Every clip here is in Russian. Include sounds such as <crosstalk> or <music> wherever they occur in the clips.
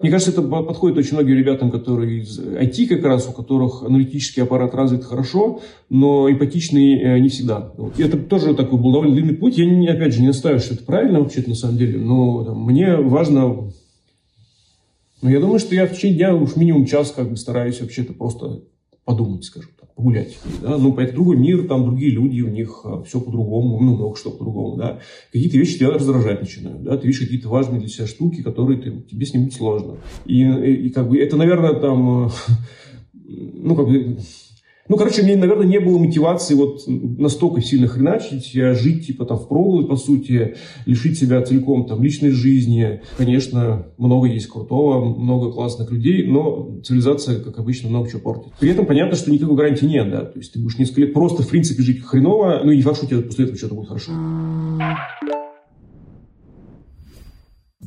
Мне кажется, это подходит очень многим ребятам, которые из IT как раз, у которых аналитический аппарат развит хорошо, но эмпатичный э, не всегда. Вот. И это тоже такой был довольно длинный путь. Я, не, опять же, не настаиваю, что это правильно вообще-то на самом деле, но там, мне важно... Ну, я думаю, что я в течение дня уж минимум час как бы стараюсь вообще-то просто подумать, скажем погулять. Да? Ну, это другой мир, там другие люди, у них а, все по-другому, ну, много что по-другому, да. Какие-то вещи тебя раздражать начинают, да, ты видишь какие-то важные для себя штуки, которые ты, тебе с ним сложно. И, и, и как бы это, наверное, там, <laughs> ну, как бы ну, короче, мне, наверное, не было мотивации вот настолько сильно хреначить, жить типа там в проголодь, по сути, лишить себя целиком там личной жизни. Конечно, много есть крутого, много классных людей, но цивилизация, как обычно, много чего портит. При этом понятно, что никакой гарантии нет, да, то есть ты будешь несколько лет просто, в принципе, жить хреново, ну и не факт, что у тебя после этого что-то будет хорошо.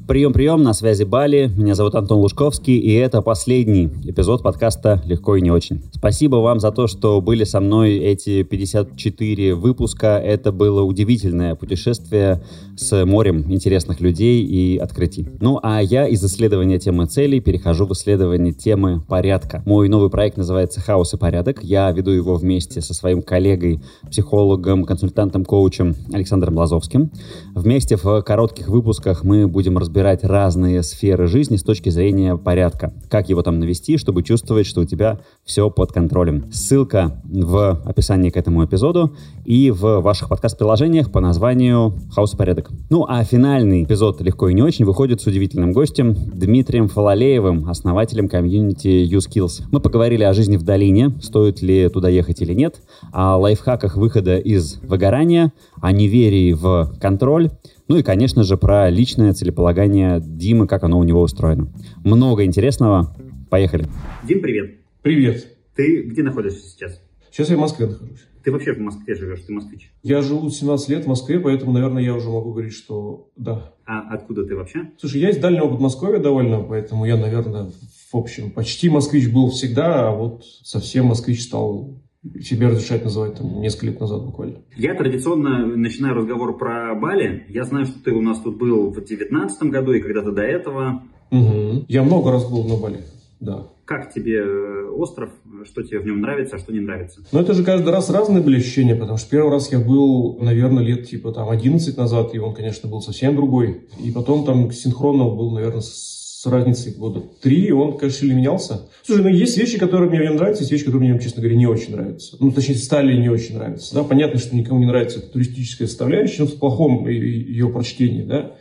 Прием, прием, на связи Бали. Меня зовут Антон Лужковский, и это последний эпизод подкаста «Легко и не очень». Спасибо вам за то, что были со мной эти 54 выпуска. Это было удивительное путешествие с морем интересных людей и открытий. Ну, а я из исследования темы целей перехожу в исследование темы порядка. Мой новый проект называется «Хаос и порядок». Я веду его вместе со своим коллегой, психологом, консультантом, коучем Александром Лазовским. Вместе в коротких выпусках мы будем разбирать разные сферы жизни с точки зрения порядка. Как его там навести, чтобы чувствовать, что у тебя все под контролем. Ссылка в описании к этому эпизоду и в ваших подкаст-приложениях по названию «Хаос порядок». Ну, а финальный эпизод «Легко и не очень» выходит с удивительным гостем Дмитрием Фалалеевым, основателем комьюнити YouSkills. Мы поговорили о жизни в долине, стоит ли туда ехать или нет, о лайфхаках выхода из выгорания, о неверии в контроль, ну и, конечно же, про личное целеполагание Димы, как оно у него устроено. Много интересного. Поехали. Дим, привет. Привет. Ты где находишься сейчас? Сейчас я в Москве нахожусь. Ты вообще в Москве живешь, ты москвич? Я живу 17 лет в Москве, поэтому, наверное, я уже могу говорить, что да. А откуда ты вообще? Слушай, я из дальнего Подмосковья довольно, поэтому я, наверное, в общем, почти москвич был всегда, а вот совсем москвич стал себе разрешать называть там несколько лет назад буквально. Я традиционно начинаю разговор про Бали. Я знаю, что ты у нас тут был в 2019 году и когда-то до этого. Угу. Я много раз был на Бали, да. Как тебе э, остров? Что тебе в нем нравится, а что не нравится? Ну, это же каждый раз разные были ощущения, потому что первый раз я был, наверное, лет типа там 11 назад, и он, конечно, был совсем другой. И потом там синхронно был, наверное, с разницей года три, он, конечно, сильно менялся. Слушай, ну есть вещи, которые мне нравятся, есть вещи, которые мне, честно говоря, не очень нравятся. Ну, точнее, стали не очень нравятся. Да? Понятно, что никому не нравится эта туристическая составляющая, но в плохом ее прочтении, да.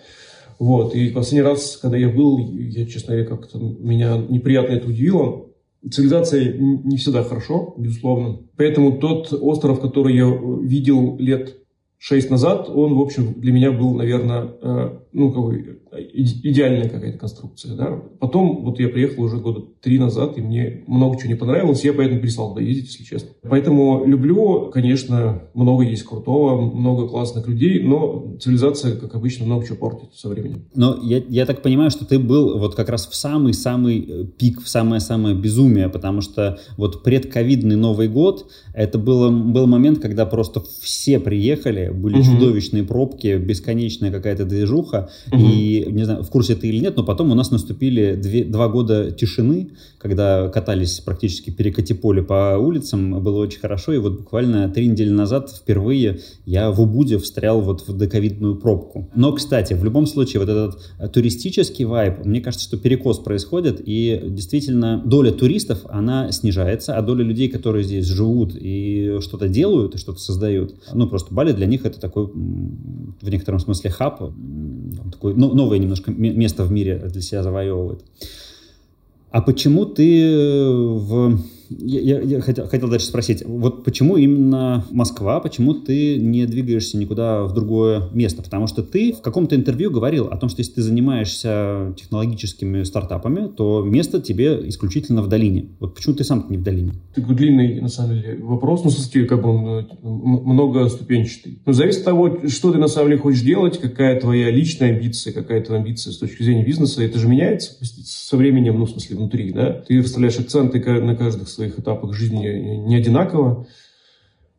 Вот, и последний раз, когда я был, я, честно говоря, как-то меня неприятно это удивило. Цивилизация не всегда хорошо, безусловно. Поэтому тот остров, который я видел лет шесть назад, он, в общем, для меня был, наверное, э, ну, как бы, идеальная какая-то конструкция. Да? Потом вот я приехал уже года три назад, и мне много чего не понравилось, я поэтому перестал туда ездить, если честно. Поэтому люблю, конечно, много есть крутого, много классных людей, но цивилизация, как обычно, много чего портит со временем. Но я, я так понимаю, что ты был вот как раз в самый-самый пик, в самое-самое безумие, потому что вот предковидный Новый год, это было, был момент, когда просто все приехали, были угу. чудовищные пробки, бесконечная какая-то движуха, угу. и, не знаю, в курсе ты или нет, но потом у нас наступили две, два года тишины, когда катались практически перекати поле по улицам, было очень хорошо, и вот буквально три недели назад впервые я в Убуде встрял вот в доковидную пробку. Но, кстати, в любом случае, вот этот туристический вайб, мне кажется, что перекос происходит, и действительно доля туристов, она снижается, а доля людей, которые здесь живут и что-то делают, и что-то создают, ну, просто Бали для них это такой, в некотором смысле, хаб, такое новое немножко место в мире для себя завоевывает. А почему ты э, в я, я хотел, хотел дальше спросить, вот почему именно Москва, почему ты не двигаешься никуда в другое место? Потому что ты в каком-то интервью говорил о том, что если ты занимаешься технологическими стартапами, то место тебе исключительно в долине. Вот почему ты сам не в долине? Такой длинный, на самом деле, вопрос, ну, в как бы он многоступенчатый. Но зависит от того, что ты на самом деле хочешь делать, какая твоя личная амбиция, какая твоя амбиция с точки зрения бизнеса, это же меняется со временем, ну, в смысле, внутри, да? Ты расставляешь акценты на каждых своих этапах жизни не одинаково.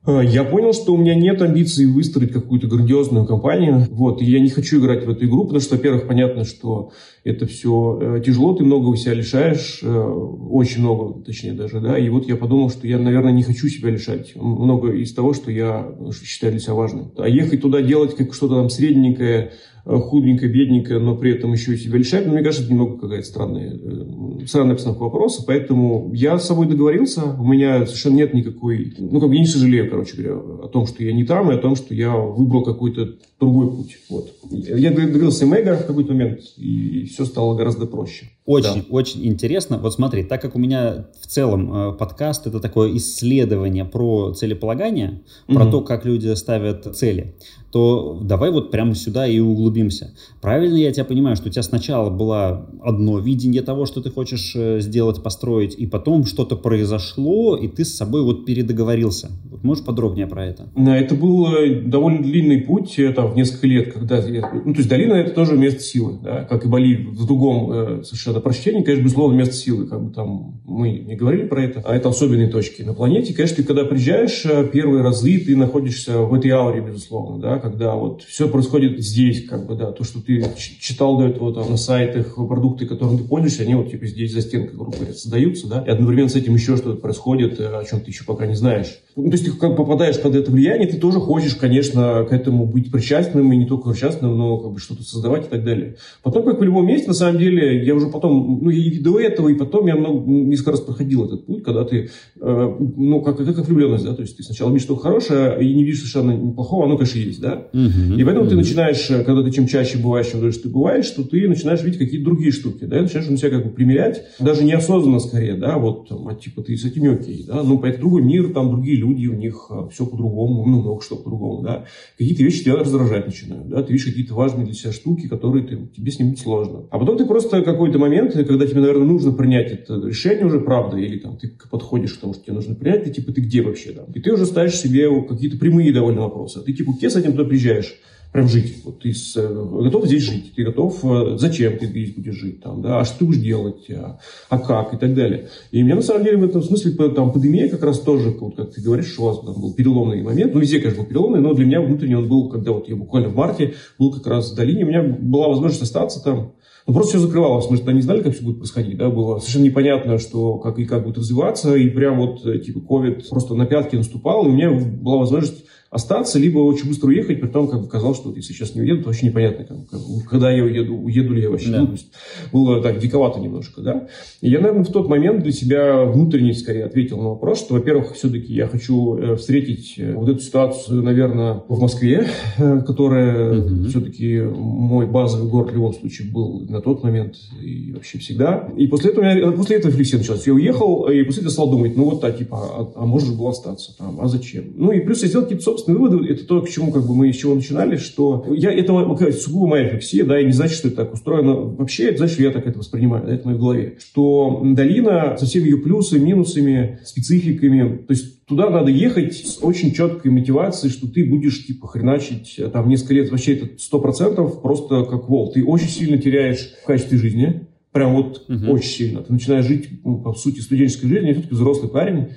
Э, я понял, что у меня нет амбиций выстроить какую-то грандиозную компанию. Вот, и я не хочу играть в эту игру, потому что, во-первых, понятно, что это все э, тяжело, ты много у себя лишаешь, э, очень много, точнее даже, да, и вот я подумал, что я, наверное, не хочу себя лишать много из того, что я считаю для себя важным. А ехать туда делать как что-то там средненькое, худенькая, бедненькая, но при этом еще и себя лишает. Но мне кажется, это немного какая-то странная, э, странная обстановка вопроса. Поэтому я с собой договорился. У меня совершенно нет никакой... Ну, как бы я не сожалею, короче говоря, о том, что я не там, и о том, что я выбрал какой-то другой путь. Вот. Я договорился с Мега в какой-то момент, и все стало гораздо проще. Очень, да. очень интересно. Вот смотри, так как у меня в целом э, подкаст это такое исследование про целеполагание, угу. про то, как люди ставят цели, то давай вот прямо сюда и углубимся. Правильно я тебя понимаю, что у тебя сначала было одно видение того, что ты хочешь э, сделать, построить, и потом что-то произошло, и ты с собой вот передоговорился. Вот можешь подробнее про это? Это был э, довольно длинный путь, это в несколько лет, когда... Ну, то есть долина — это тоже место силы, да, как и Бали в другом э, совершенно прочтении, конечно, безусловно, место силы, как бы там мы не говорили про это, а это особенные точки на планете. Конечно, ты когда приезжаешь первые разы, ты находишься в этой ауре, безусловно, да, когда вот все происходит здесь, как бы, да, то, что ты читал до этого там на сайтах продукты, которыми ты пользуешься, они вот типа здесь за стенкой, грубо говоря, создаются, да, и одновременно с этим еще что-то происходит, э, о чем ты еще пока не знаешь. Ну, то есть ты как попадаешь под это влияние, ты тоже хочешь, конечно, к этому быть причастным, и не только причастным, но как бы что-то создавать и так далее. Потом, как в любом месте, на самом деле, я уже ну, и до этого, и потом я много, несколько раз проходил этот путь, когда ты, э, ну, как, как, как влюбленность, да, то есть ты сначала видишь что хорошее, и не видишь совершенно неплохого, оно, конечно, есть, да. Uh-huh, и поэтому uh-huh. ты начинаешь, когда ты чем чаще бываешь, чем дольше ты бываешь, что ты начинаешь видеть какие-то другие штуки, да, и начинаешь на себя как бы примерять, даже неосознанно скорее, да, вот, там, а, типа, ты с этим окей, да, ну, это другой мир, там другие люди, у них а, все по-другому, ну, много что по-другому, да. Какие-то вещи тебя раздражать начинают, да, ты видишь какие-то важные для себя штуки, которые ты, тебе с ними сложно. А потом ты просто какой-то момент, когда тебе, наверное, нужно принять это решение уже, правда, или там ты подходишь к тому, что тебе нужно принять, ты типа, ты где вообще, да, и ты уже ставишь себе какие-то прямые довольно вопросы. Ты типа, где с этим туда приезжаешь? прям жить. Вот ты с, э, готов здесь жить, ты готов, э, зачем ты здесь будешь жить, там, да, а что ты будешь делать, а, а как и так далее. И меня на самом деле в этом смысле там, пандемия как раз тоже, вот, как ты говоришь, у вас там был переломный момент, ну везде, конечно, был переломный, но для меня внутренне он был, когда вот я буквально в марте был как раз в долине, у меня была возможность остаться там, ну, просто все закрывалось, мы что не знали, как все будет происходить, да, было совершенно непонятно, что, как и как будет развиваться, и прям вот, э, типа, ковид просто на пятки наступал, и у меня была возможность остаться, либо очень быстро уехать, при том, как бы казалось, что вот если сейчас не уеду, то вообще непонятно, как, как, когда я уеду, уеду ли я вообще. Да. Ну, то есть было так диковато немножко, да. И я, наверное, в тот момент для себя внутренне скорее ответил на вопрос, что, во-первых, все-таки я хочу э, встретить э, вот эту ситуацию, наверное, в Москве, э, <laughs> которая угу. все-таки мой базовый город в любом случае был на тот момент и вообще всегда. И после этого, после этого рефлексия началась. Я уехал, и после этого стал думать, ну вот, а типа, а, а может было остаться там, а зачем? Ну и плюс я сделал какие-то собственные выводы, это то, к чему как бы мы с чего начинали, что я, это сугубо моя рефлексия, да, и не значит, что это так устроено. Вообще, это значит, что я так это воспринимаю, да, это в моей голове. Что долина со всеми ее плюсами, минусами, спецификами, то есть туда надо ехать с очень четкой мотивацией, что ты будешь типа хреначить э, там несколько лет, вообще это сто процентов просто как вол. Ты очень сильно теряешь в качестве жизни, прям вот угу. очень сильно. Ты начинаешь жить, ну, по сути, студенческой жизнью, я все-таки взрослый парень,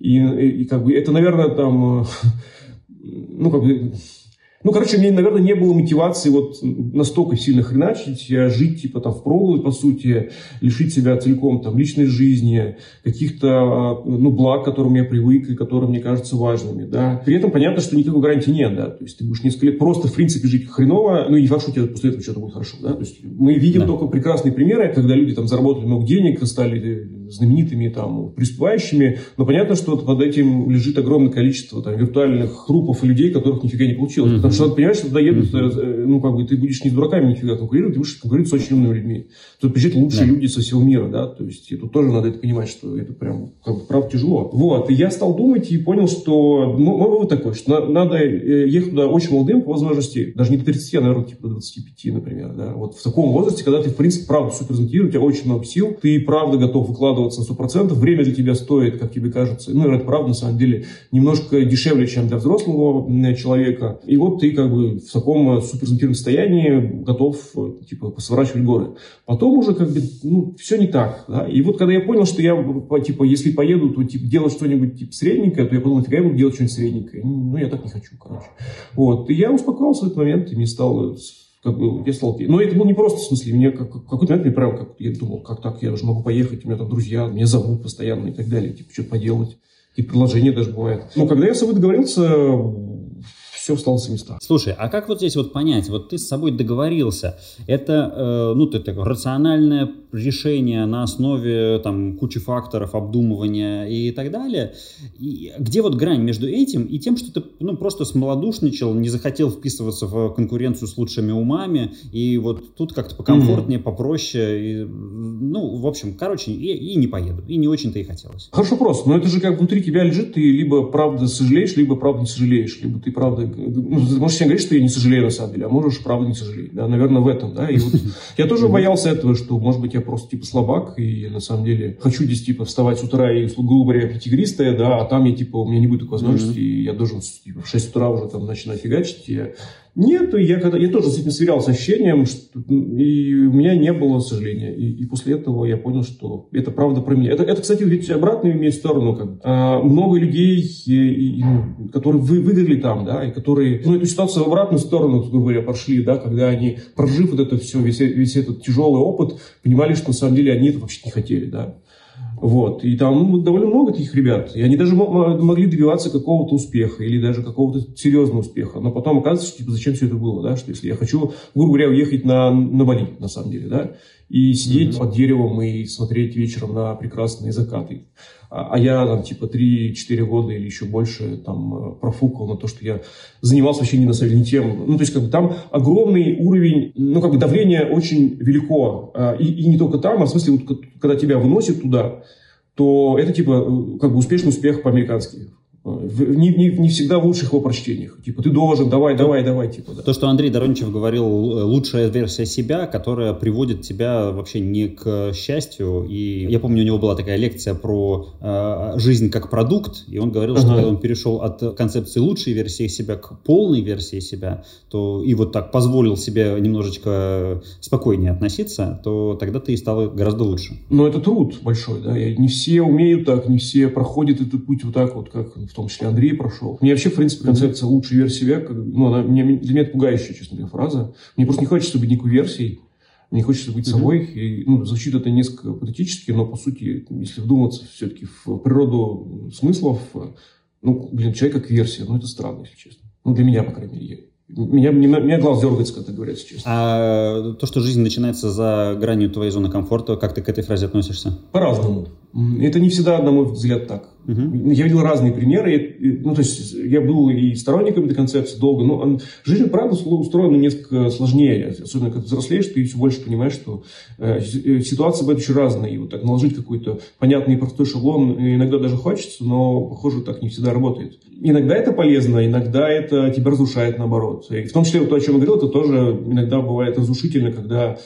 и, и, и как бы это, наверное, там <laughs> ну, как бы, ну, короче, у меня, наверное, не было мотивации вот настолько сильно хреначить, жить, типа, там, в проголодь, по сути, лишить себя целиком, там, личной жизни, каких-то, ну, благ, к которым я привык и которые мне кажутся важными, да. При этом понятно, что никакой гарантии нет, да. То есть ты будешь несколько лет просто, в принципе, жить хреново, ну, и не факт, что у тебя после этого что-то будет хорошо, да. То есть мы видим да. только прекрасные примеры, когда люди, там, заработали много денег, стали знаменитыми, там, преуспевающими, но понятно, что под этим лежит огромное количество, там, виртуальных группов и людей, которых нифига не получилось. Mm-hmm. Потому что, понимаешь, туда едут, mm-hmm. ну, как бы, ты будешь не с дураками нифига конкурировать, ты будешь конкурировать с очень умными людьми. Тут приезжают лучшие да. люди со всего мира, да, то есть, и тут тоже надо это понимать, что это прям, как бы, правда, тяжело. Вот, и я стал думать и понял, что, ну, мой вывод такой, что надо э, ехать туда очень молодым по возможности, даже не до 30, а, наверное, типа до 25, например, да, вот в таком возрасте, когда ты, в принципе, правда супер у тебя очень много сил, ты правда готов выкладывать вкладываться на 100%, время для тебя стоит, как тебе кажется, ну, это правда, на самом деле, немножко дешевле, чем для взрослого человека, и вот ты как бы в таком суперзамотивированном состоянии готов, типа, сворачивать горы. Потом уже как бы, ну, все не так, да? и вот когда я понял, что я, типа, если поеду, то, типа, делать что-нибудь, типа, средненькое, то я подумал, нафига я буду делать что-нибудь средненькое, ну, я так не хочу, короче. Вот, и я успокоился в этот момент, и мне стало как бы я стал... Но это было не просто, в смысле, мне как, какой-то момент мне прям, как, я думал, как так, я же могу поехать, у меня там друзья, меня зовут постоянно и так далее, типа, что-то поделать. И предложения даже бывает. Но когда я с собой договорился, все встало с места. Слушай, а как вот здесь вот понять, вот ты с собой договорился, это, э, ну, ты такое рациональное решение на основе там кучи факторов, обдумывания и так далее, и где вот грань между этим и тем, что ты, ну, просто смолодушничал, не захотел вписываться в конкуренцию с лучшими умами, и вот тут как-то покомфортнее, mm-hmm. попроще, и, ну, в общем, короче, и, и не поеду, и не очень-то и хотелось. Хорошо вопрос, но это же как внутри тебя лежит, ты либо правда сожалеешь, либо правда не сожалеешь, либо ты правда ну, ты можешь себе говорить, что я не сожалею на самом деле, а можешь, правда, не сожалеть. Да, наверное, в этом, да. И вот <laughs> я тоже боялся этого, что, может быть, я просто, типа, слабак, и на самом деле хочу здесь, типа, вставать с утра и, грубо говоря, тигристая, да, а там я, типа, у меня не будет такой возможности, и я должен, типа, в 6 утра уже там начинать фигачить, и я нет, я, когда, я тоже с этим сверялся ощущением, что, и у меня не было сожаления. И, и после этого я понял, что это правда про меня. Это, это кстати, ведь обратную имеет сторону. Как, а, много людей, и, и, ну, которые вы, выиграли там, да, и которые ну, эту ситуацию в обратную сторону, грубо говоря, прошли, да, когда они, прожив вот это все, весь, весь этот тяжелый опыт, понимали, что на самом деле они это вообще не хотели, да. Вот. И там довольно много таких ребят. И они даже могли добиваться какого-то успеха или даже какого-то серьезного успеха. Но потом оказывается, что типа, зачем все это было, да? Что если я хочу, грубо говоря, уехать на, на Бали, на самом деле, да? И сидеть mm-hmm. под деревом и смотреть вечером на прекрасные закаты. А, а я там типа 3-4 года или еще больше там э, профукал на то, что я занимался вообще не на самом деле тем. Ну, то есть, как бы там огромный уровень, ну, как бы давление очень велико. А, и, и не только там, а в смысле, вот, когда тебя выносят туда, то это типа э, как бы успешный успех по-американски не, не, не всегда в лучших его прочтениях. Типа, ты должен, давай, давай, давай. Типа, да. То, что Андрей Дороничев говорил, лучшая версия себя, которая приводит тебя вообще не к счастью. И я помню, у него была такая лекция про э, жизнь как продукт, и он говорил, ага. что когда он перешел от концепции лучшей версии себя к полной версии себя, то и вот так позволил себе немножечко спокойнее относиться, то тогда ты и стал гораздо лучше. Но это труд большой, да. Не все умеют так, не все проходят этот путь вот так вот, как в том числе Андрей прошел. Мне вообще, в принципе, концепция лучшей версии себя, ну, она, мне, для меня это пугающая, честно говоря, фраза. Мне просто не хочется быть никакой версией. Мне хочется быть собой. И, ну, звучит это несколько патетически, но, по сути, если вдуматься все-таки в природу смыслов, ну, блин, человек как версия, ну, это странно, если честно. Ну, для меня, по крайней мере. Меня, меня, меня глаз дергается, когда говорят честно. А то, что жизнь начинается за гранью твоей зоны комфорта, как ты к этой фразе относишься? По-разному. Это не всегда, на мой взгляд, так. Угу. Я видел разные примеры. Ну, то есть, я был и сторонником этой концепции долго, но жизнь, правда, устроена несколько сложнее. Особенно, когда взрослеешь, ты все больше понимаешь, что э, э ситуация бывает очень разная. И вот так наложить какой-то понятный и простой шаблон иногда даже хочется, но, похоже, так не всегда работает. Иногда это полезно, иногда это тебя разрушает наоборот. И в том числе, вот то, о чем я говорил, это тоже иногда бывает разрушительно, когда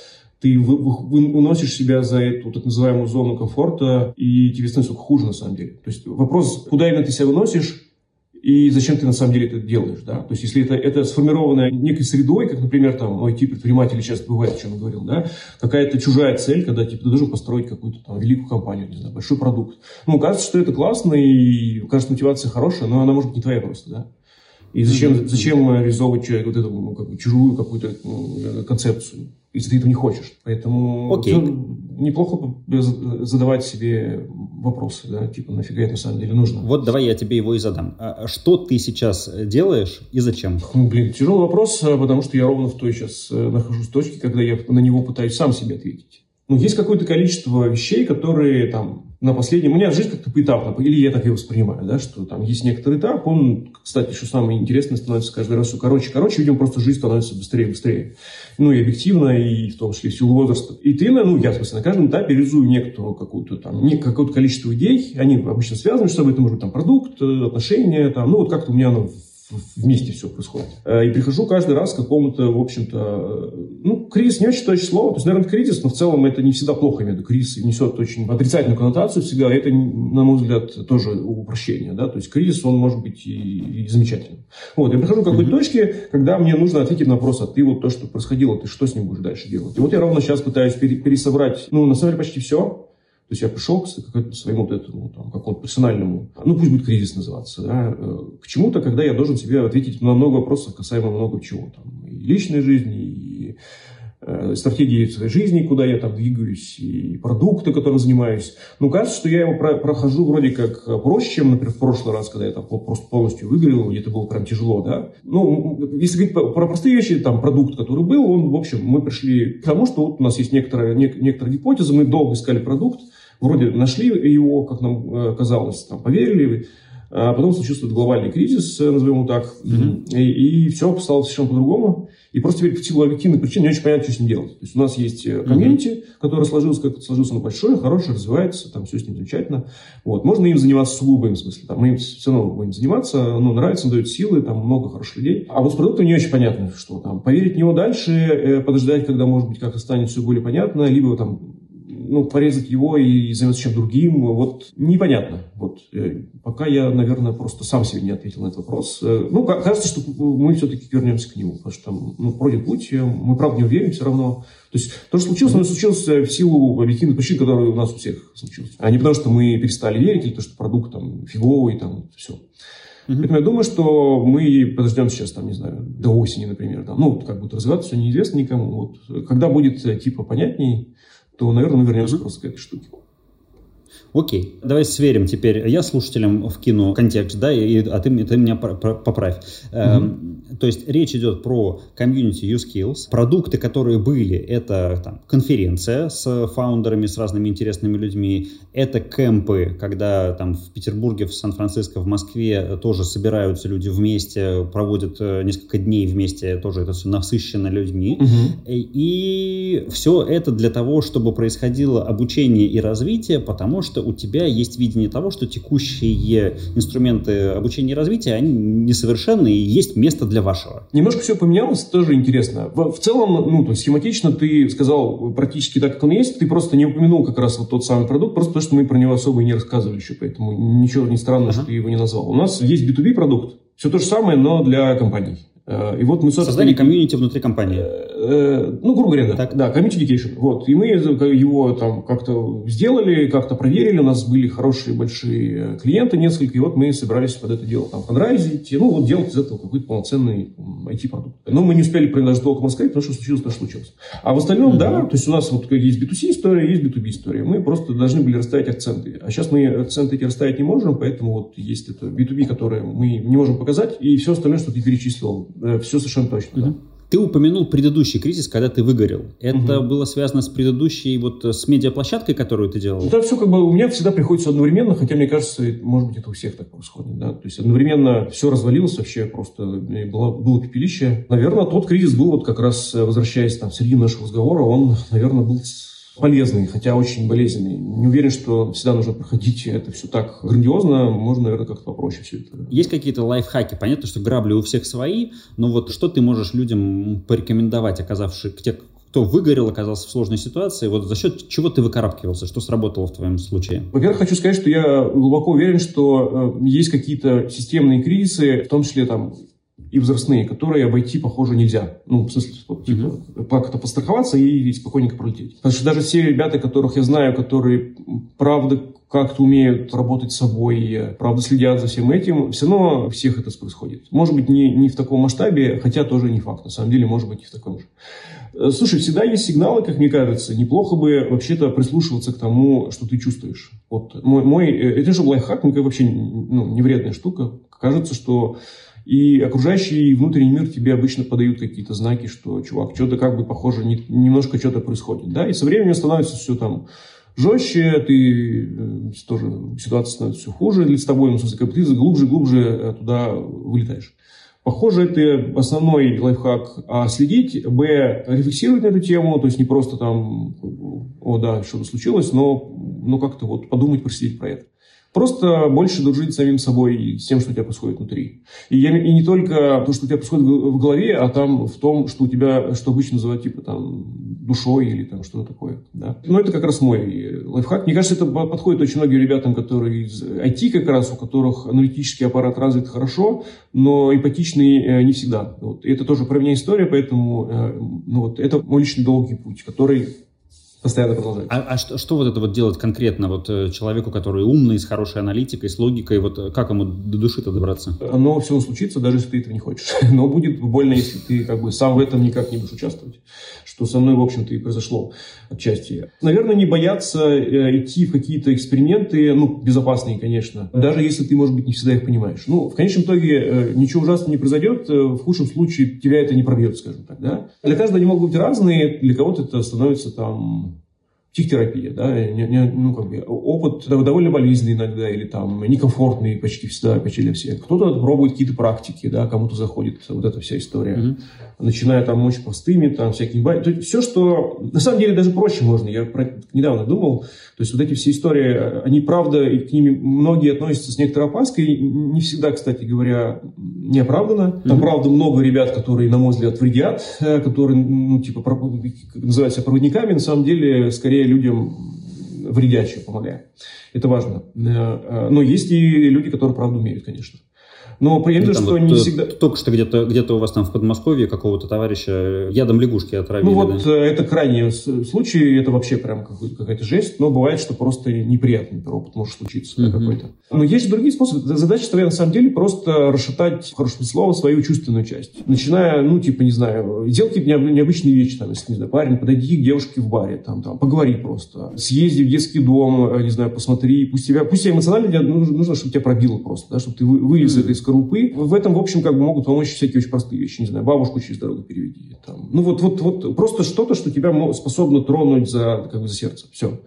ты выносишь себя за эту так называемую зону комфорта, и тебе становится хуже на самом деле. То есть вопрос, куда именно ты себя выносишь, и зачем ты на самом деле это делаешь, да? То есть, если это, это сформировано некой средой, как, например, там, мой тип предпринимателей часто бывает, о чем я говорил, да, какая-то чужая цель, когда, типа, ты должен построить какую-то там великую компанию, не знаю, большой продукт. Ну, кажется, что это классно, и кажется, мотивация хорошая, но она может быть не твоя просто, да? И зачем, зачем реализовывать человек вот эту ну, как бы, чужую какую-то ну, концепцию? если ты этого не хочешь. Поэтому Окей. неплохо задавать себе вопросы, да, типа, нафига это на самом деле нужно. Вот давай я тебе его и задам. А что ты сейчас делаешь и зачем? Ну, блин, тяжелый вопрос, а, потому что я ровно в той сейчас э, нахожусь точке, когда я на него пытаюсь сам себе ответить. Ну, есть какое-то количество вещей, которые там на последнем... У меня жизнь как-то поэтапно, или я так ее воспринимаю, да, что там есть некоторый этап, он, кстати, что самое интересное, становится каждый раз все короче, короче, видимо, просто жизнь становится быстрее быстрее. Ну, и объективно, и в том числе в силу возраста. И ты, ну, я, в смысле, на каждом этапе реализую некоторую какую-то там, не, какое-то количество идей, они обычно связаны, что это может быть там продукт, отношения, там, ну, вот как-то у меня оно вместе все происходит. Э, и прихожу каждый раз к какому-то, в общем-то, ну, кризис не очень точное слово. То есть, наверное, кризис, но в целом это не всегда плохо имею в виду. Кризис несет очень отрицательную коннотацию всегда. Это, на мой взгляд, тоже упрощение. Да? То есть, кризис, он может быть и, и замечательным. Вот, я прихожу к какой-то mm-hmm. точке, когда мне нужно ответить на вопрос, а ты вот то, что происходило, ты что с ним будешь дальше делать? И вот я ровно сейчас пытаюсь пересобрать, ну, на самом деле, почти все. То есть я пришел к своему вот этому там, какому-то персональному, ну пусть будет кризис называться, да, э, к чему-то, когда я должен себе ответить на много вопросов касаемо много чего. Там, и личной жизни, и э, стратегии своей жизни, куда я там двигаюсь, и продукты, которым занимаюсь. Ну, кажется, что я его про прохожу вроде как проще, чем, например, в прошлый раз, когда я там просто полностью выиграл, где это было прям тяжело, да. Ну, если говорить про простые вещи, там, продукт, который был, он, в общем, мы пришли к тому, что вот у нас есть некоторая, некоторая гипотеза, мы долго искали продукт, вроде нашли его, как нам э, казалось, там, поверили, а потом случился глобальный кризис, э, назовем его так, mm-hmm. и, и все стало совершенно по-другому. И просто теперь в силу объективных причин не очень понятно, что с ним делать. То есть у нас есть э, комьюнити, mm-hmm. который сложился, как сложился на большое, хорошее, развивается, там все с ним замечательно. Вот. Можно им заниматься сугубо в смысле. Там, мы им все равно будем заниматься, ну, нравится, дает силы, там много хороших людей. А вот с продуктом не очень понятно, что там. Поверить в него дальше, подождать, когда, может быть, как-то станет все более понятно, либо там ну, порезать его и заняться чем другим, вот непонятно. Вот. Э, пока я, наверное, просто сам себе не ответил на этот вопрос. Э, ну, кажется, что мы все-таки вернемся к нему, потому что ну, пройдет путь, э, мы, правда, не уверен все равно. То есть то, что случилось, оно случилось в силу объективных причин, которые у нас у всех случилось. А не потому, что мы перестали верить, или то, что продукт там фиговый, там все. Uh-huh. Поэтому я думаю, что мы подождем сейчас, там, не знаю, до осени, например. Там, ну, как будет развиваться, все неизвестно никому. Вот. Когда будет типа понятней, то, наверное, мы вернемся просто к этой штуке. Окей, давай сверим теперь. Я слушателям вкину контекст, да, и, а ты, ты меня поправь. Mm-hmm. Эм, то есть речь идет про комьюнити U-Skills. Продукты, которые были, это там, конференция с фаундерами, с разными интересными людьми. Это кемпы, когда там в Петербурге, в Сан-Франциско, в Москве тоже собираются люди вместе, проводят э, несколько дней вместе, тоже это все насыщено людьми. Mm-hmm. И все это для того, чтобы происходило обучение и развитие, потому что у тебя есть видение того, что текущие инструменты обучения и развития, они несовершенны, и есть место для вашего. Немножко все поменялось, тоже интересно. В, в целом, ну, то есть схематично ты сказал практически так, как он есть, ты просто не упомянул как раз вот тот самый продукт, просто потому что мы про него особо и не рассказывали еще, поэтому ничего не странно, ага. что ты его не назвал. У нас есть B2B продукт, все то же самое, но для компаний. Э, и вот мы. Создание комьюнити внутри компании. Э, э, ну, грубо говоря, да. Так. Да, community education. Вот. И мы его там как-то сделали, как-то проверили. У нас были хорошие, большие клиенты несколько. И вот мы собирались под это дело там понравить. Ну, вот делать из этого какой-то полноценный IT-продукт. Но мы не успели про даже толком рассказать, потому что случилось то, что случилось. А в остальном, mm-hmm. да, то есть у нас вот есть B2C история, есть B2B история. Мы просто должны были расставить акценты. А сейчас мы акценты эти расставить не можем, поэтому вот есть это B2B, которое мы не можем показать, и все остальное, что ты перечислил, все совершенно точно, да. Ты упомянул предыдущий кризис, когда ты выгорел. Это угу. было связано с предыдущей, вот с медиаплощадкой, которую ты делал? Это все как бы у меня всегда приходится одновременно, хотя мне кажется, может быть, это у всех так происходит. Да? То есть одновременно все развалилось вообще, просто было, было пепелище. Наверное, тот кризис был вот как раз, э, возвращаясь там в середину нашего разговора, он, наверное, был полезный, хотя очень болезненный. Не уверен, что всегда нужно проходить это все так грандиозно. Можно, наверное, как-то попроще все это. Есть какие-то лайфхаки? Понятно, что грабли у всех свои, но вот что ты можешь людям порекомендовать, оказавшись те, кто выгорел, оказался в сложной ситуации, вот за счет чего ты выкарабкивался, что сработало в твоем случае? Во-первых, хочу сказать, что я глубоко уверен, что э, есть какие-то системные кризисы, в том числе там и возрастные, которые обойти, похоже, нельзя. Ну, в смысле, типа, mm-hmm. как-то постраховаться и спокойненько пролететь. Потому что даже все ребята, которых я знаю, которые, правда, как-то умеют работать с собой, правда, следят за всем этим, все равно у всех это происходит. Может быть, не, не в таком масштабе, хотя тоже не факт. На самом деле, может быть, и в таком же. Э, слушай, всегда есть сигналы, как мне кажется. Неплохо бы вообще-то прислушиваться к тому, что ты чувствуешь. Вот мой, мой э, это же лайфхак, ну, вообще ну, не вредная штука. Кажется, что и окружающий внутренний мир тебе обычно подают какие-то знаки, что, чувак, что-то как бы похоже, не, немножко что-то происходит. Да? И со временем становится все там жестче, ты э, тоже ситуация становится все хуже для с тобой, ну, ты глубже, глубже э, туда вылетаешь. Похоже, это основной лайфхак. А следить, б, рефлексировать на эту тему, то есть не просто там, о да, что-то случилось, но, но как-то вот подумать, просидеть про это. Просто больше дружить с самим собой и с тем, что у тебя происходит внутри. И, я, и не только то, что у тебя происходит в голове, а там в том, что у тебя, что обычно называют типа там душой или там что-то такое. Да. Но это как раз мой лайфхак. Мне кажется, это подходит очень многим ребятам, которые из IT как раз, у которых аналитический аппарат развит хорошо, но эмпатичный э, не всегда. Вот. И это тоже про меня история, поэтому э, ну, вот, это мой личный долгий путь, который постоянно продолжать. А, а что, что вот это вот делать конкретно вот э, человеку, который умный, с хорошей аналитикой, с логикой, вот э, как ему до души-то добраться? Оно все случится, даже если ты этого не хочешь. <laughs> Но будет больно, если ты как бы сам в этом никак не будешь участвовать. Что со мной, в общем-то, и произошло отчасти. Наверное, не бояться э, идти в какие-то эксперименты, ну, безопасные, конечно, даже если ты, может быть, не всегда их понимаешь. Ну, в конечном итоге ничего ужасного не произойдет, в худшем случае тебя это не пробьет, скажем так, да. Для каждого они могут быть разные, для кого-то это становится там психотерапия, да, не, не, ну, как бы, опыт довольно болезненный иногда, или там некомфортный почти всегда, почти для всех. Кто-то пробует какие-то практики, да, кому-то заходит вот эта вся история. Mm-hmm. Начиная там очень простыми, там всякими... То есть все, что... На самом деле даже проще можно. Я про... недавно думал. То есть вот эти все истории, они правда, и к ними многие относятся с некоторой опаской. Не всегда, кстати говоря, неоправданно. Там, mm-hmm. правда, много ребят, которые, на мой взгляд, вредят, э, которые, ну, типа, называются проводниками. На самом деле, скорее людям вредячие помогая. Это важно. Э, э, но есть и люди, которые правду умеют, конечно. Но при этом, что вот, не всегда... Только что где-то где у вас там в Подмосковье какого-то товарища ядом лягушки отравили. Ну вот да? Э, это крайний случай, это вообще прям какая-то жесть, но бывает, что просто неприятный опыт может случиться mm-hmm. какой-то. Но есть другие способы. Задача твоя на самом деле просто расшатать, в хорошем слово, свою чувственную часть. Начиная, ну, типа, не знаю, делать какие-то необычные вещи, там, если, не знаю, парень, подойди к девушке в баре, там, там, поговори просто. Съезди в детский дом, э, не знаю, посмотри, пусть тебя, пусть тебя эмоционально нужно, нужно чтобы тебя пробило просто, да, чтобы ты вылез mm-hmm. из скорлупы. В этом, в общем, как бы могут помочь всякие очень простые вещи. Не знаю, бабушку через дорогу переведи. Там. Ну вот, вот, вот просто что-то, что тебя способно тронуть за, как бы, за сердце. Все.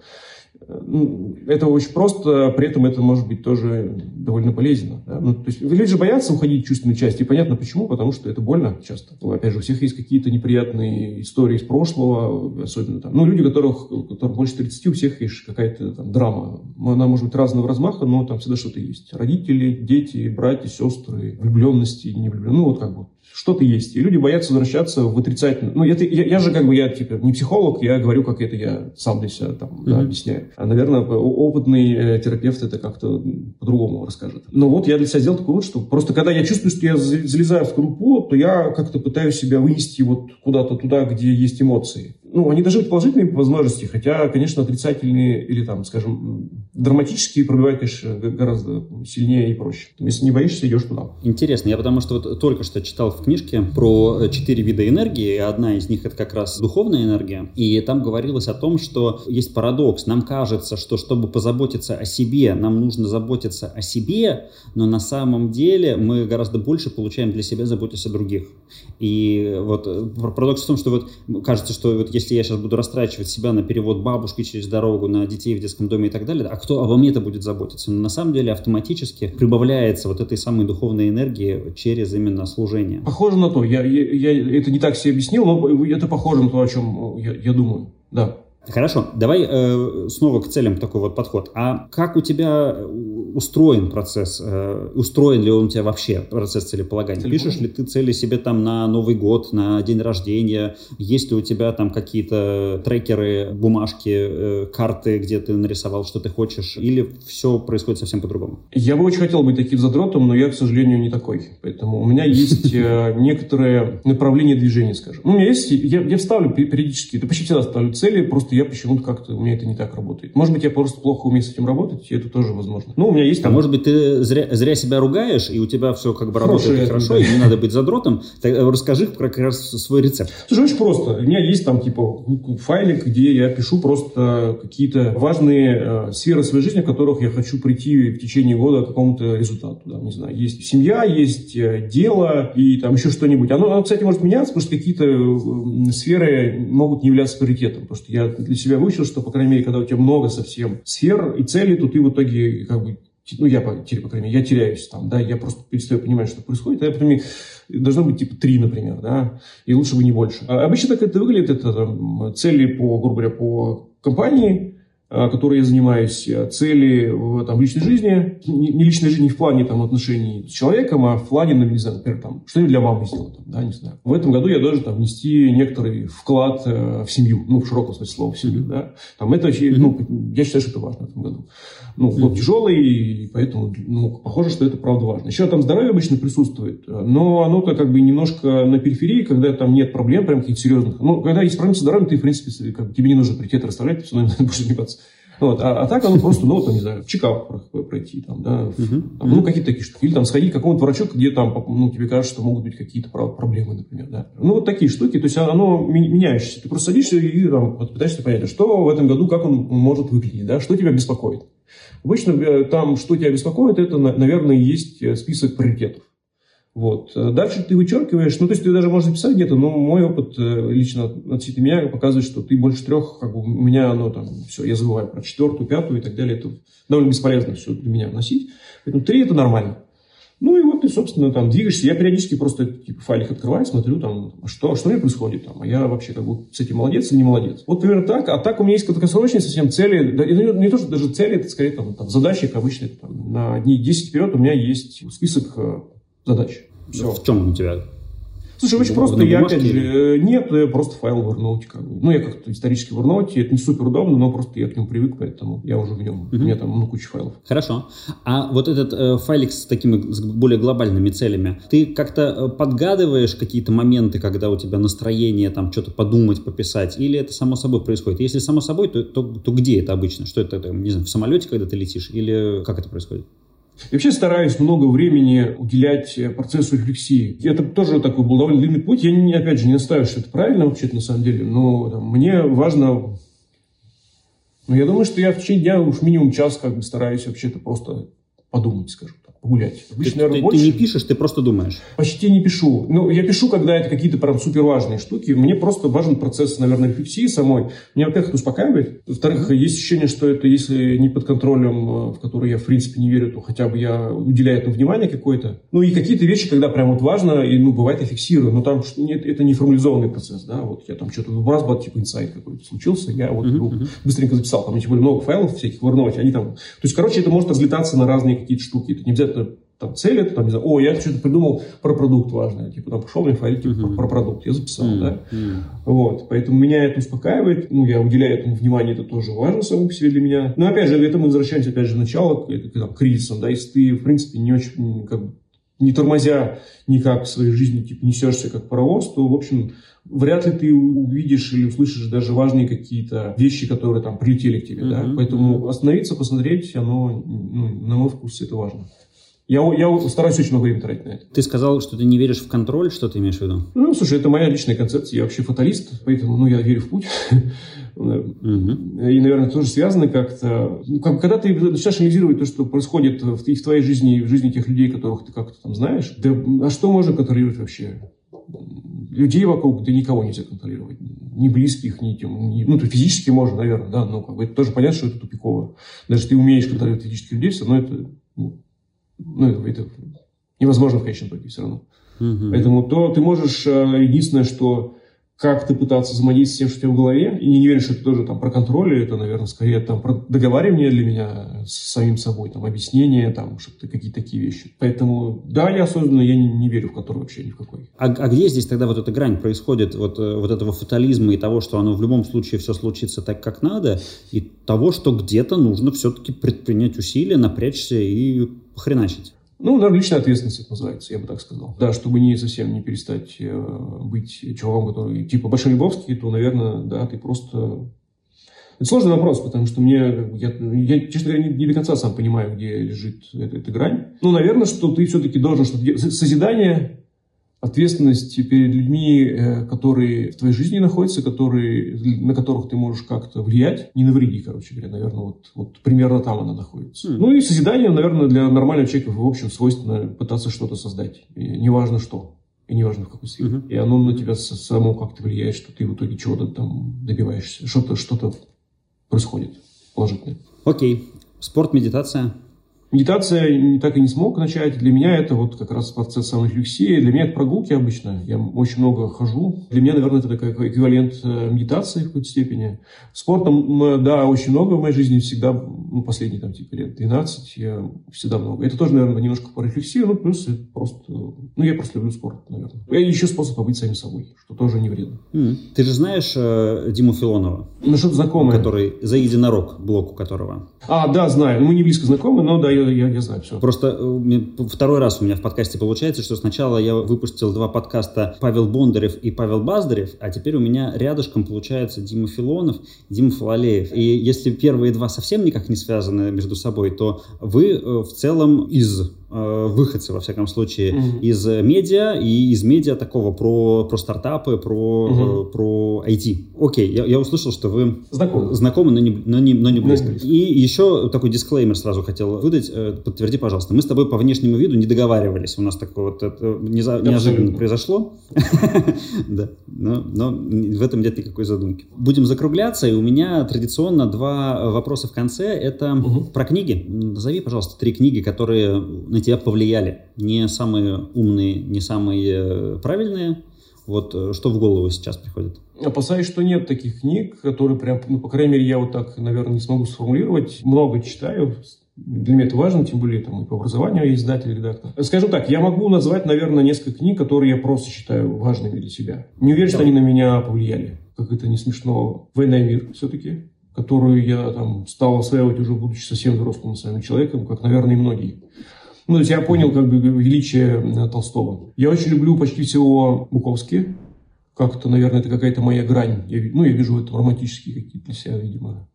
Это очень просто, при этом это может быть тоже довольно полезно. Да? Ну, то есть люди же боятся уходить в чувственную часть, и понятно почему, потому что это больно часто. Ну, опять же, у всех есть какие-то неприятные истории из прошлого, особенно там. Ну, люди, которых, которым больше 30, у всех есть какая-то там драма. Она может быть разного размаха, но там всегда что-то есть. Родители, дети, братья, сестры, влюбленности, не влюбленности. Ну, вот как бы что-то есть. И люди боятся возвращаться в отрицательное. Ну, это, я, я же как бы, я типа не психолог, я говорю, как это я сам для себя там mm-hmm. объясняю. А, наверное, опытный э, терапевт это как-то по-другому расскажет. Но вот я для себя сделал такой вывод, что просто когда я чувствую, что я залезаю в скорлупу, то я как-то пытаюсь себя вынести вот куда-то туда, где есть эмоции ну, они должны быть положительными по возможности, хотя, конечно, отрицательные или, там, скажем, драматические пробивают, конечно, гораздо сильнее и проще. Если не боишься, идешь туда. Интересно, я потому что вот только что читал в книжке про э, четыре вида энергии, и одна из них это как раз духовная энергия, и там говорилось о том, что есть парадокс. Нам кажется, что чтобы позаботиться о себе, нам нужно заботиться о себе, но на самом деле мы гораздо больше получаем для себя, заботясь о других. И вот э, парадокс в том, что вот кажется, что вот если я сейчас буду растрачивать себя на перевод бабушки через дорогу, на детей в детском доме и так далее, а кто обо мне-то будет заботиться? Но на самом деле автоматически прибавляется вот этой самой духовной энергии через именно служение. Похоже на то. Я, я, я это не так себе объяснил, но это похоже на то, о чем я, я думаю. Да. Хорошо, давай э, снова к целям такой вот подход. А как у тебя устроен процесс? Э, устроен ли он у тебя вообще процесс целеполагания? Целеполагание. Пишешь ли ты цели себе там на Новый год, на день рождения? Есть ли у тебя там какие-то трекеры, бумажки, э, карты, где ты нарисовал, что ты хочешь? Или все происходит совсем по-другому? Я бы очень хотел быть таким задротом, но я, к сожалению, не такой. Поэтому у меня есть э, <laughs> некоторые направления движения, скажем. Ну, у меня есть, я, вставлю периодически, почти всегда ставлю цели, просто я почему-то как-то, у меня это не так работает. Может быть, я просто плохо умею с этим работать, и это тоже возможно. Ну, у меня есть... Там... А может быть, ты зря, зря себя ругаешь, и у тебя все как бы Хорошо, работает хорошо, да. и не надо быть задротом. Так, э, расскажи про как раз свой рецепт. Слушай, очень просто. У меня есть там типа файлик, где я пишу просто какие-то важные э, сферы своей жизни, в которых я хочу прийти в течение года к какому-то результату. Да, не знаю, есть семья, есть э, дело и там еще что-нибудь. Оно, оно, кстати, может меняться, потому что какие-то э, сферы могут не являться приоритетом. Потому что я для себя выучил, что, по крайней мере, когда у тебя много совсем сфер и целей, то ты в итоге как бы ну, я, по, по крайней мере, я теряюсь там, да, я просто перестаю понимать, что происходит, а я, например, должно быть типа три, например, да, и лучше бы не больше. А обычно так это выглядит, это там, цели по, грубо говоря, по компании, которой я занимаюсь, э, цели в, там, в личной жизни, не, не личной жизни в плане там, отношений с человеком, а в плане, ну, не знаю, например, там, что-нибудь для мамы сделать, там, да, не знаю. В этом году я должен там, внести некоторый вклад э, в семью, ну, в широком смысле слова, в семью, да. Там, это, ну, я считаю, что это важно в этом году. Ну, год тяжелый, и поэтому, ну, похоже, что это правда важно. Еще там здоровье обычно присутствует, но оно-то как бы немножко на периферии, когда там нет проблем прям каких-то серьезных. Ну, когда есть проблемы со здоровьем, ты, в принципе, как, тебе не нужно приоритет расставлять, ты все равно <laughs> будешь заниматься. Вот. А, а так оно просто, ну, там, не знаю, чекап пройти, там, да, uh-huh. там, ну, какие-то такие штуки. Или там сходить к какому-то врачу, где там, ну, тебе кажется, что могут быть какие-то проблемы, например, да. Ну, вот такие штуки, то есть оно меняющееся. Ты просто садишься и там, вот, пытаешься понять, а что в этом году, как он может выглядеть, да, что тебя беспокоит. Обычно э, там, что тебя беспокоит, это, наверное, есть э, список приоритетов. Вот. Дальше ты вычеркиваешь, ну, то есть ты даже можешь написать где-то, но мой опыт э, лично относительно меня показывает, что ты больше трех, как бы у меня оно там, все, я забываю про четвертую, пятую и так далее. Это довольно бесполезно все для меня вносить. Поэтому три это нормально. Ну и вот ты, собственно, там двигаешься. Я периодически просто типа, файлик открываю, смотрю, там, а что, что мне происходит там, а я вообще как бы с этим молодец или не молодец. Вот примерно так. А так у меня есть краткосрочные совсем цели. Да, не, не то, что даже цели, это скорее там, там задачи, как обычно, там, на дни 10 вперед у меня есть список э, задач. Все. В чем у тебя? Слушай, очень просто. Я, опять же, нет, просто файл в Evernote. Как бы. Ну, я как-то исторически в Evernote. Это не супер удобно, но просто я к нему привык, поэтому я уже в нем. Угу. У меня там ну, куча файлов. Хорошо. А вот этот э, файлик с такими с более глобальными целями, ты как-то э, подгадываешь какие-то моменты, когда у тебя настроение там что-то подумать, пописать, или это само собой происходит? Если само собой, то, то, то где это обычно? Что это, не знаю, в самолете, когда ты летишь, или как это происходит? Я вообще стараюсь много времени уделять э, процессу рефлексии. Это тоже такой был довольно длинный путь. Я, не, опять же, не настаиваю, что это правильно вообще-то на самом деле, но там, мне важно... Ну, я думаю, что я в течение дня уж минимум час как бы стараюсь вообще-то просто подумать, скажем так погулять. Обычно, ты, наверное, ты, больше... ты не пишешь, ты просто думаешь? Почти не пишу. Ну, я пишу, когда это какие-то прям супер важные штуки. Мне просто важен процесс, наверное, рефлексии самой. Меня, во-первых, это успокаивает. Во-вторых, есть ощущение, что это, если не под контролем, э, в который я, в принципе, не верю, то хотя бы я уделяю этому внимание какое-то. Ну, и какие-то вещи, когда прям вот важно, и, ну, бывает, я фиксирую. Но там нет, это не формализованный процесс, да. Вот я там что-то в раз типа, инсайт какой-то случился, я вот uh-huh, быстренько записал. Там, тем более, много файлов всяких в они там... То есть, короче, это может разлетаться на разные какие-то штуки. Это не обязательно там цели, там, не знаю, о, я что-то придумал про продукт важное, типа, там, пошел мне файл, типа, uh-huh. про, продукт, я записал, uh-huh. да, вот, поэтому меня это успокаивает, ну, я уделяю этому внимание, это тоже важно само по себе для меня, но, опять же, это мы возвращаемся, опять же, к началу, к, к, там, кризисам, да, если ты, в принципе, не очень, как бы, не тормозя никак в своей жизни, типа, несешься как паровоз, то, в общем, вряд ли ты увидишь или услышишь даже важные какие-то вещи, которые там прилетели к тебе, mm-hmm. да, поэтому остановиться, посмотреть, оно, ну, на мой вкус, это важно. Я, я стараюсь очень много времени тратить на это. Ты сказал, что ты не веришь в контроль, что ты имеешь в виду? Ну, слушай, это моя личная концепция. Я вообще фаталист, поэтому ну, я верю в путь. <laughs> И, наверное, тоже связано как-то. Ну, когда ты начинаешь анализировать то, что происходит в, твоей жизни и в жизни тех людей, которых ты как-то там знаешь, да, а что можно контролировать вообще? Людей вокруг, да никого нельзя контролировать. Ни близких, ни, тем, ни ну, то физически можно, наверное, да, но как бы это тоже понятно, что это тупиково. Даже ты умеешь контролировать физических людей, все равно это ну, это невозможно в конечном итоге все равно. Угу. Поэтому то ты можешь, э, единственное, что как-то пытаться взаимодействовать с тем, что у тебя в голове, и не веришь, что это тоже там про контроль, это, наверное, скорее там про договаривание для меня с самим собой, там, объяснение, там, что-то какие-то такие вещи. Поэтому, да, я осознанно, я не, не верю в контроль вообще ни в какой. А, а где здесь тогда вот эта грань происходит, вот, э, вот этого фатализма и того, что оно в любом случае все случится так, как надо, и того, что где-то нужно все-таки предпринять усилия, напрячься и похреначить? Ну, наверное, личная ответственность это называется, я бы так сказал. Да, чтобы не совсем не перестать э, быть чуваком, который типа Большой Лебовский, то, наверное, да, ты просто... Это сложный вопрос, потому что мне, я, я честно говоря, не, не до конца сам понимаю, где лежит эта, эта грань. Ну, наверное, что ты все-таки должен, что созидание ответственность перед людьми, э, которые в твоей жизни находятся, которые, на которых ты можешь как-то влиять, не навреди, короче говоря, наверное, вот, вот примерно там она находится. Mm. Ну и созидание, наверное, для нормального человека, в общем, свойственно пытаться что-то создать, и неважно что. И неважно в какой сфере. Uh-huh. И оно на тебя само как-то влияет, что ты в итоге чего-то там добиваешься. Что-то что происходит положительное. Окей. Спорт, медитация? Медитация так и не смог начать. Для меня это вот как раз процесс саморефлексии. Для меня это прогулки обычно. Я очень много хожу. Для меня, наверное, это такой эквивалент э, медитации в какой-то степени. Спортом, да, очень много в моей жизни всегда, ну, последние там типа лет 12, я всегда много. Это тоже, наверное, немножко по рефлексии, ну, плюс просто, ну, я просто люблю спорт, наверное. И еще способ побыть самим собой, что тоже не вредно. Mm. Ты же знаешь э, Диму Филонова? Ну, что-то знакомое. Который, за единорог, блок у которого. А, да, знаю. Мы не близко знакомы, но да, я, я знаю все. Просто э, второй раз у меня в подкасте получается, что сначала я выпустил два подкаста Павел Бондарев и Павел Баздарев, а теперь у меня рядышком получается Дима Филонов, Дима Фалалеев. И если первые два совсем никак не связаны между собой, то вы э, в целом из выходцы, во всяком случае, mm-hmm. из медиа и из медиа такого про, про стартапы, про, mm-hmm. про IT. Окей, я, я услышал, что вы знакомы, знакомы но, не, но, не, но не близко. Mm-hmm. И еще такой дисклеймер сразу хотел выдать. Э, подтверди, пожалуйста. Мы с тобой по внешнему виду не договаривались. У нас такое вот это неожиданно произошло. <laughs> Да, но в этом нет никакой задумки. Будем закругляться, и у меня традиционно два вопроса в конце. Это про книги. Назови, пожалуйста, три книги, которые на тебя повлияли. Не самые умные, не самые э, правильные. Вот э, что в голову сейчас приходит? Опасаюсь, что нет таких книг, которые прям, ну, по крайней мере, я вот так, наверное, не смогу сформулировать. Много читаю, для меня это важно, тем более там и по образованию я издатель, редактор. Скажем так, я могу назвать, наверное, несколько книг, которые я просто считаю важными для себя. Не уверен, что они на меня повлияли. Как это не смешно. «Война и мир» все-таки которую я там стал осваивать уже будучи совсем взрослым своим человеком, как, наверное, и многие. Ну, то есть я понял как бы величие э, Толстого. Я очень люблю почти всего Буковски. Как-то, наверное, это какая-то моя грань. Я, ну, я вижу в этом романтические какие-то для себя, видимо,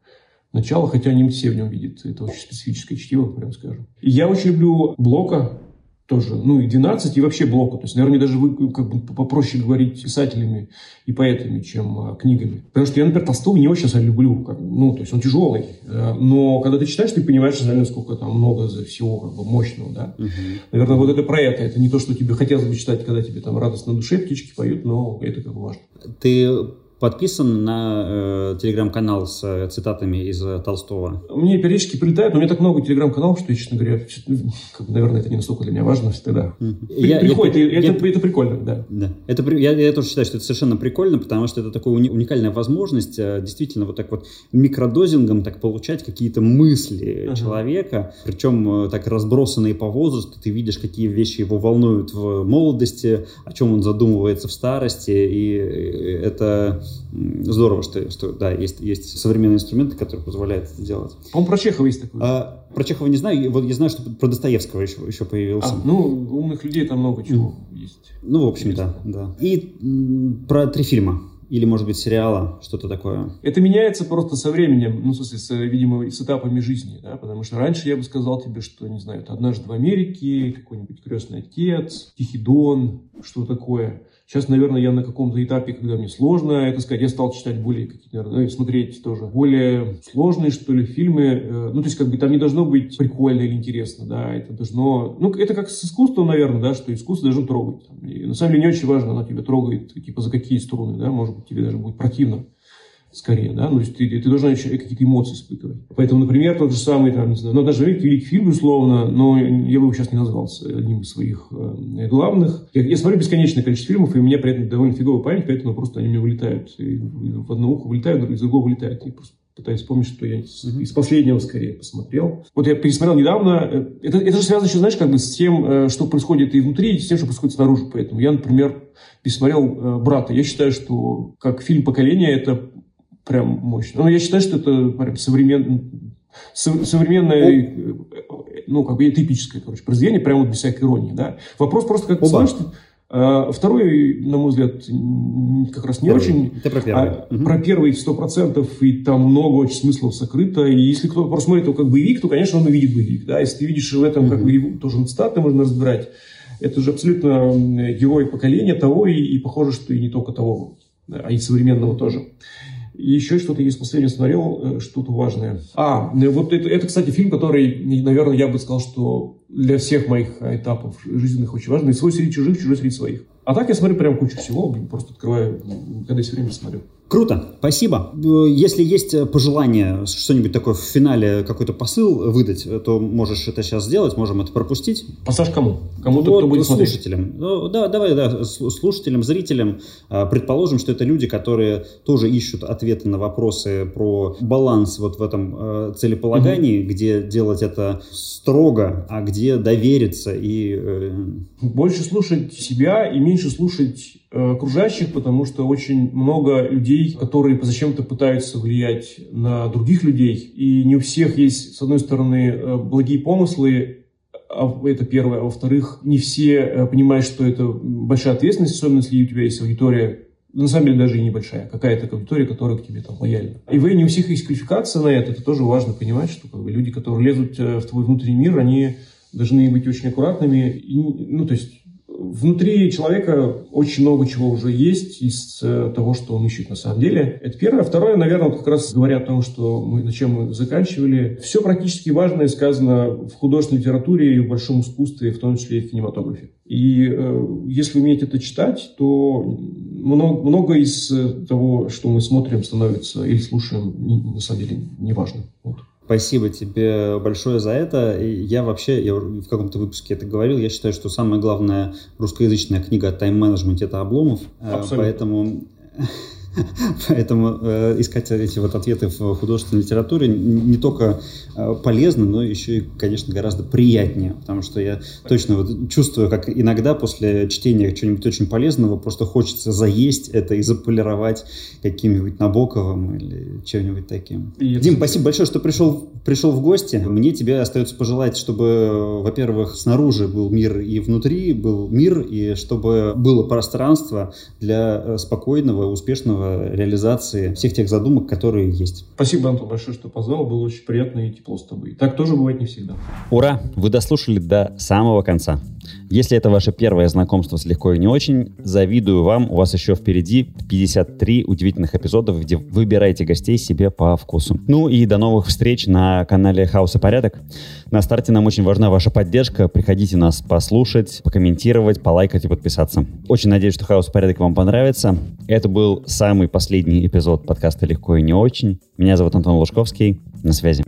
начала, хотя не все в нем видят. Это очень специфическое чтиво, прям скажем. Я очень люблю Блока, тоже, ну и 12, и вообще блока. То есть, наверное, даже вы как бы попроще говорить писателями и поэтами, чем а, книгами. Потому что я, например, Толстого не очень люблю. Как, ну, то есть он тяжелый. Э, но когда ты читаешь, ты понимаешь, наверное, сколько там много за всего как бы, мощного. Да? Угу. Наверное, вот это про это. Это не то, что тебе хотелось бы читать, когда тебе там радостно на душе птички поют, но это как бы важно. Ты подписан на э, телеграм-канал с э, цитатами из э, Толстого? Мне периодически прилетают, но у меня так много телеграм-каналов, что, честно говоря, как, наверное, это не настолько для меня важно всегда. Я, Приходит, я, это, я, это прикольно, да. да. Это, я, я тоже считаю, что это совершенно прикольно, потому что это такая уни, уникальная возможность э, действительно вот так вот микродозингом так получать какие-то мысли ага. человека, причем э, так разбросанные по возрасту, ты видишь, какие вещи его волнуют в молодости, о чем он задумывается в старости, и э, это здорово, что, что да, есть, есть современные инструменты, которые позволяют это делать. По-моему, про Чехова есть такой. А, про Чехова не знаю, вот я знаю, что про Достоевского еще, еще появился. А, ну, умных людей там много чего mm. есть. Ну, в общем, да, да. И м, про три фильма или, может быть, сериала, что-то такое? Это меняется просто со временем, ну, в смысле, с, видимо, с этапами жизни, да, потому что раньше я бы сказал тебе, что, не знаю, это «Однажды в Америке», какой-нибудь «Крестный отец», «Тихий дон», что такое. Сейчас, наверное, я на каком-то этапе, когда мне сложно это сказать, я стал читать более какие-то, наверное, смотреть тоже более сложные, что ли, фильмы. Э, ну, то есть, как бы там не должно быть прикольно или интересно, да, это должно... Ну, это как с искусством, наверное, да, что искусство должно трогать. И на самом деле не очень важно, оно тебя трогает, типа, за какие струны, да, может быть, тебе даже будет противно скорее, да, ну, то есть ты, ты должен еще какие-то эмоции испытывать. Поэтому, например, тот же самый, там, не знаю, ну, даже великий фильм, безусловно, но я бы его сейчас не назвал одним из своих э, главных. Я, я смотрю бесконечное количество фильмов, и у меня при этом довольно фиговая память, поэтому просто они меня вылетают. И в одно ухо вылетают, из другого вылетают. И просто пытаюсь вспомнить, что я из, последнего скорее посмотрел. Вот я пересмотрел недавно. Э, это, это же связано еще, знаешь, как бы с тем, э, что происходит и внутри, и с тем, что происходит снаружи. Поэтому я, например, пересмотрел «Брата». Я считаю, что как фильм поколения это прям мощно. Но я считаю, что это прям современ... современное, ну, как бы типическое, короче, произведение, прям вот без всякой иронии, да. Вопрос просто, как ты. А, второй, на мой взгляд, как раз не первый. очень. Это про первый. А, угу. Про первый сто процентов, и там много очень смыслов сокрыто. И если кто просмотрит его как боевик, то, конечно, он увидит боевик. Да? Если ты видишь в этом угу. как бы тоже цитаты можно разбирать, это же абсолютно герой поколения того, и, и похоже, что и не только того, а и современного тоже. И еще что-то есть последнее смотрел, э, что-то важное. А, э, вот это, это, кстати, фильм, который, наверное, я бы сказал, что для всех моих этапов жизненных очень важный. Свой среди чужих, чужой среди своих. А так я смотрю прям кучу всего, просто открываю, когда есть время смотрю. Круто, спасибо. Э, если есть пожелание что-нибудь такое в финале, какой-то посыл выдать, то можешь это сейчас сделать, можем это пропустить. Пассаж кому? Кому-то, вот, кто будет слушателям. смотреть? Ну, да, давай, да, слушателям, зрителям. Предположим, что это люди, которые тоже ищут ответы на вопросы про баланс вот в этом э, целеполагании, угу. где делать это строго, а где довериться и... Э... Больше слушать себя и меньше слушать Э, окружающих, потому что очень много людей, которые зачем-то пытаются влиять на других людей, и не у всех есть, с одной стороны, э, благие помыслы, а это первое, а во-вторых, не все э, понимают, что это большая ответственность, особенно если у тебя есть аудитория, на самом деле даже и небольшая, какая-то аудитория, которая к тебе там лояльна. И вы не у всех есть квалификация на это, это тоже важно понимать, что как бы, люди, которые лезут в твой внутренний мир, они должны быть очень аккуратными, и, ну, то есть Внутри человека очень много чего уже есть из э, того, что он ищет на самом деле. Это первое. Второе, наверное, вот как раз говоря о том, что мы, на чем мы заканчивали. Все практически важное сказано в художественной литературе и в большом искусстве, в том числе и в кинематографе. И э, если уметь это читать, то много, много из э, того, что мы смотрим, становится или слушаем, не, на самом деле неважно. Вот. Спасибо тебе большое за это. Я вообще, я в каком-то выпуске это говорил, я считаю, что самая главная русскоязычная книга о тайм-менеджменте – это Обломов. Э, Абсолютно. Поэтому Поэтому э, искать эти вот ответы в художественной литературе не только э, полезно, но еще и, конечно, гораздо приятнее, потому что я точно вот чувствую, как иногда после чтения чего-нибудь очень полезного просто хочется заесть это и заполировать каким-нибудь Набоковым или чем-нибудь таким. И Дим, спасибо большое, что пришел, пришел в гости. Мне тебе остается пожелать, чтобы, во-первых, снаружи был мир и внутри был мир, и чтобы было пространство для э, спокойного, успешного реализации всех тех задумок, которые есть. Спасибо, Антон, большое, что позвал. Было очень приятно и тепло с тобой. Так тоже бывает не всегда. Ура! Вы дослушали до самого конца. Если это ваше первое знакомство с «Легко и не очень», завидую вам. У вас еще впереди 53 удивительных эпизодов, где выбираете гостей себе по вкусу. Ну и до новых встреч на канале «Хаос и порядок». На старте нам очень важна ваша поддержка. Приходите нас послушать, покомментировать, полайкать и подписаться. Очень надеюсь, что «Хаос и порядок» вам понравится. Это был самый последний эпизод подкаста «Легко и не очень». Меня зовут Антон Лужковский. На связи.